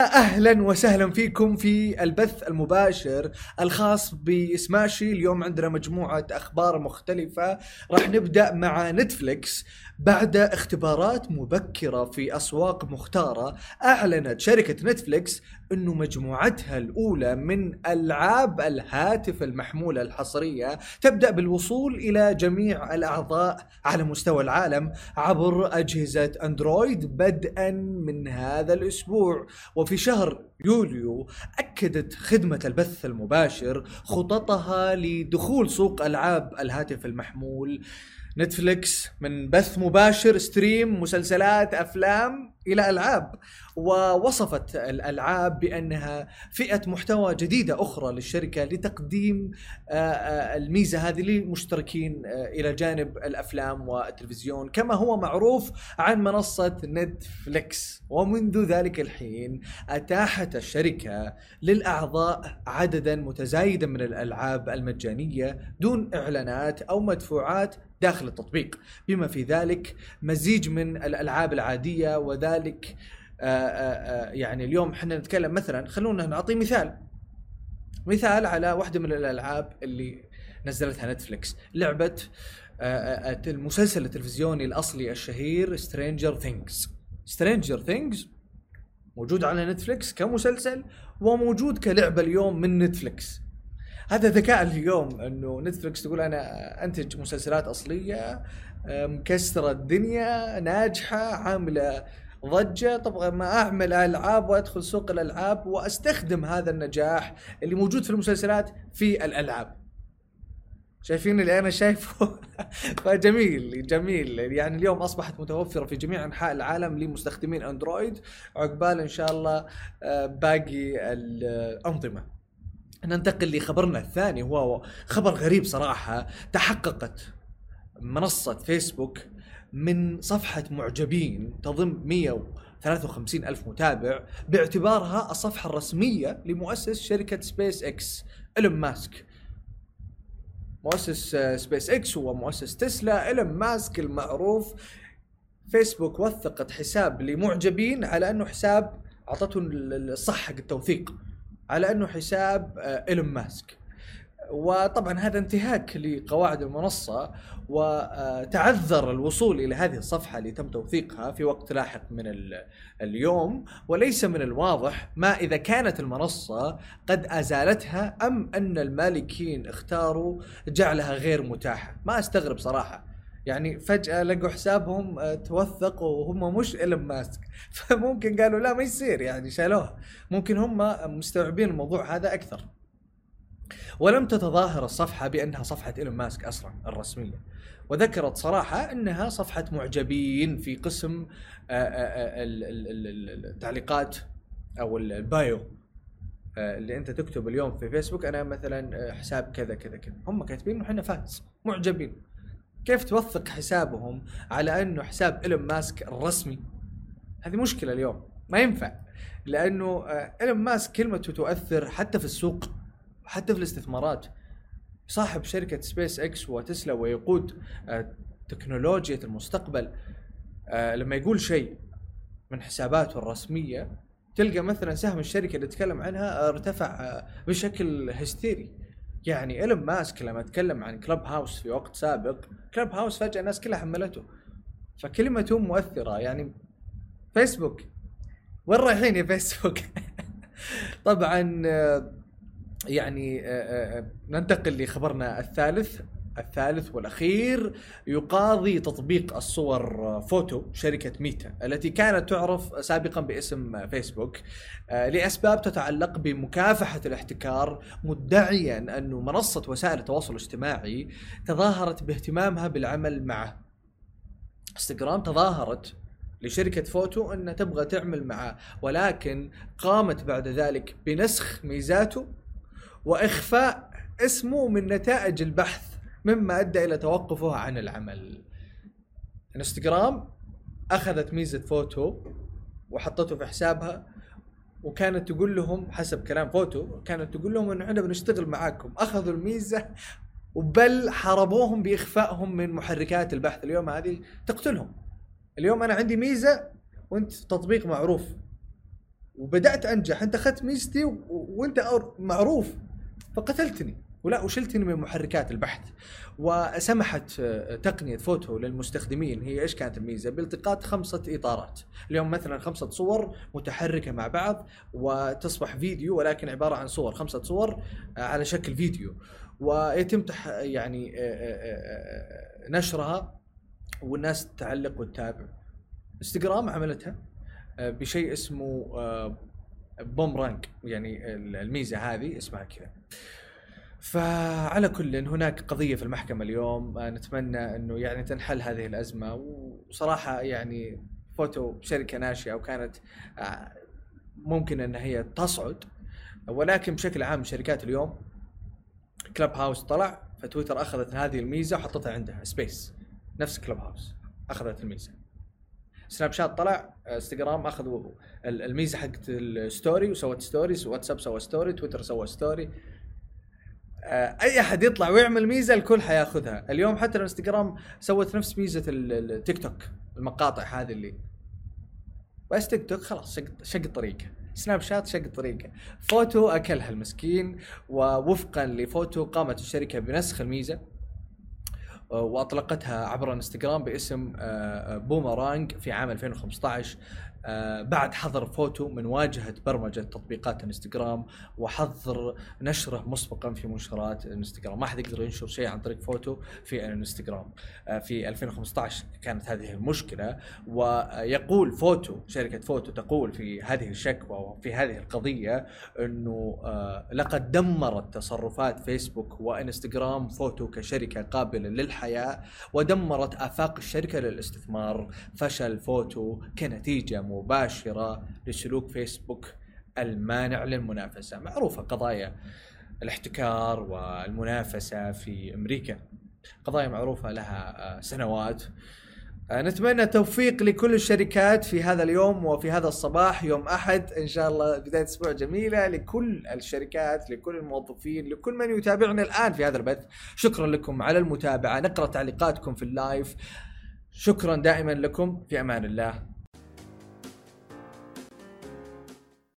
أهلا وسهلا فيكم في البث المباشر الخاص بسماشي. اليوم عندنا مجموعة أخبار مختلفة. راح نبدأ مع نتفليكس. بعد اختبارات مبكرة في أسواق مختارة أعلنت شركة نتفليكس إنه مجموعتها الأولى من ألعاب الهاتف المحمولة الحصرية تبدأ بالوصول إلى جميع الأعضاء على مستوى العالم عبر أجهزة أندرويد بدءا من هذا الأسبوع. وفي شهر يوليو أكدت خدمة البث المباشر خططها لدخول سوق ألعاب الهاتف المحمول. نتفليكس من بث مباشر stream مسلسلات أفلام إلى ألعاب. ووصفت الألعاب بأنها فئة محتوى جديدة أخرى للشركة لتقديم آه، آه، الميزة هذه للمشتركين آه، إلى جانب الأفلام والتلفزيون. كما هو معروف عن منصة نتفليكس. ومنذ ذلك الحين أتاحت الشركة للأعضاء عددا متزايدا من الألعاب المجانية دون إعلانات أو مدفوعات داخل التطبيق. بما في ذلك مزيج من الألعاب العادية وذلك آه، آه، آه، يعني اليوم إحنا نتكلم مثلا خلونا نعطي مثال. مثال على واحدة من الألعاب اللي نزلتها نتفلكس لعبة المسلسل التلفزيوني الأصلي الشهير Stranger Things Stranger Things موجود على نتفلكس كمسلسل وموجود كلعبة اليوم من نتفلكس هذا ذكاء اليوم إنه نتفلكس تقول أنا أنتج مسلسلات أصلية مكسرة الدنيا ناجحة عاملة ضجة طب ما أعمل ألعاب وأدخل سوق الألعاب وأستخدم هذا النجاح اللي موجود في المسلسلات في الألعاب. شايفين اللي أنا شايفه؟ فجميل جميل. يعني اليوم أصبحت متوفرة في جميع أنحاء العالم لمستخدمين أندرويد. عقبال إن شاء الله آه، باقي الأنظمة. ننتقل لخبرنا الثاني هو خبر غريب صراحة. تحققت منصة فيسبوك من صفحة معجبين تضم 153 ألف متابع باعتبارها الصفحة الرسمية لمؤسس شركة سبيس إكس إلون ماسك. مؤسس سبيس إكس هو مؤسس تسلا إلون ماسك المعروف. فيسبوك وثقت حساب لمعجبين على أنه حساب أعطته الصح حق التوثيق على أنه حساب إلون ماسك. وطبعا هذا انتهاك لقواعد المنصة وتعذر الوصول إلى هذه الصفحة اللي تم توثيقها في وقت لاحق من اليوم وليس من الواضح ما إذا كانت المنصة قد أزالتها أم أن المالكين اختاروا جعلها غير متاحة. ما أستغرب صراحة. يعني فجأة لقوا حسابهم آه، توثق وهم مش إيلون ماسك. فممكن قالوا لا ما يصير يعني شالوها. ممكن هم مستوعبين الموضوع هذا أكثر. ولم تتظاهر الصفحة بأنها صفحة إيلون ماسك أصلا الرسمية. وذكرت صراحة أنها صفحة معجبين في قسم آه، آه، آه، التعليقات أو ال bio اللي أنت تكتب اليوم في فيسبوك أنا مثلا حساب كذا كذا كذا. هم كاتبين إحنا fans معجبين. كيف توثق حسابهم على إنه حساب إيلون ماسك الرسمي؟ هذه مشكلة اليوم ما ينفع. لأنه إيلون ماسك كلمته تؤثر حتى في السوق. حتى في الاستثمارات صاحب شركة سبيس إكس وتسلا ويقود آه، تكنولوجيا المستقبل آه، لما يقول شيء من حساباته الرسمية تلقى مثلا سهم الشركة اللي تكلم عنها ارتفع آه، بشكل هستيري. يعني إيلون ماسك لما تكلم عن كلب هاوس في وقت سابق كلب هاوس فجأة الناس كلها حملته. فكلمته مؤثرة. يعني فيسبوك وين رايحين يا فيسبوك طبعا يعني آه، آه، آه، ننتقل لخبرنا الثالث الثالث والأخير يقاضي تطبيق الصور فوتو شركة ميتا التي كانت تعرف سابقا باسم فيسبوك لأسباب تتعلق بمكافحة الاحتكار مدعيا أن منصة وسائل التواصل الاجتماعي تظاهرت باهتمامها بالعمل معه. انستغرام تظاهرت لشركة فوتو انها تبغى تعمل معه ولكن قامت بعد ذلك بنسخ ميزاته وإخفاء اسمه من نتائج البحث مما أدى إلى توقفه عن العمل. انستغرام أخذت ميزة Phhhoto وحطته في حسابها وكانت تقول لهم حسب كلام Phhhoto كانت تقول لهم إنه إحنا بنشتغل معاكم. أخذوا الميزة وبل حاربوهم بإخفائهم من محركات البحث. اليوم هذه تقتلهم. اليوم أنا عندي ميزة وأنت تطبيق معروف. وبدأت أنجح. أنت أخذت ميزتي و... وأنت معروف. فقتلتني. ولا وشلتني من محركات البحث. وسمحت آه، تقنية فوتو للمستخدمين. هي إيش كانت الميزة؟ بالتقاط خمسة إطارات، اليوم مثلا خمسة صور متحركة مع بعض وتصبح فيديو ولكن عبارة عن صور. خمسة صور آه، على شكل فيديو. ويتم تح يعني آه، نشرها والناس تعلق وتتابع. انستغرام عملتها بشيء اسمه بومرانج يعني الميزة هذه اسمها كذا. فعلى كل هناك قضية في المحكمة اليوم آه، نتمنى إنه يعني تنحل هذه الأزمة. وصراحة يعني Phhhoto شركة ناشئة وكانت آه، ممكن إن هي تصعد. ولكن بشكل عام شركات اليوم Clubhouse طلع فتويتر أخذت هذه الميزة وحطتها عندها Space نفس Clubhouse أخذت الميزة. سناب شات طلع انستغرام أخذوا ال- الميزة حقت ال story وسوت stories واتساب سوى story تويتر سوى story. آه، أي أحد يطلع ويعمل ميزة الكل حياخذها. اليوم حتى الانستغرام سوت نفس ميزة ال- ال- التيك توك المقاطع هذه اللي. بس تيك توك خلاص شق طريقه. سناب شات شق طريقه. Phhhoto أكلها المسكين ووفقا ل Phhhoto قامت الشركة بنسخ الميزة. آه، وأطلقتها عبر انستغرام باسم آه، آه، بومرانج في عام 2015 آه، بعد حظر Phhhoto من واجهة برمجة تطبيقات انستغرام وحظر نشره مسبقا في منشورات انستغرام. ما حد يقدر ينشر شيء عن طريق Phhhoto في الانستغرام آه، في 2015 كانت هذه المشكلة. ويقول Phhhoto شركة Phhhoto تقول في هذه الشكوى وفي هذه القضية إنه آه، لقد دمرت تصرفات فيسبوك وانستغرام Phhhoto كشركة قابلة للحياة ودمرت آفاق الشركة للاستثمار. فشل فوتو كنتيجة مباشرة لسلوك فيسبوك المانع للمنافسة. معروفة قضايا الاحتكار والمنافسة في أمريكا. قضايا معروفة لها آه، سنوات. آه، نتمنى التوفيق لكل الشركات في هذا اليوم وفي هذا الصباح. يوم أحد إن شاء الله بداية أسبوع جميلة لكل الشركات لكل الموظفين لكل من يتابعنا الآن في هذا البث. شكرا لكم على المتابعة. نقرأ تعليقاتكم في اللايف. شكرا دائما لكم. في أمان الله.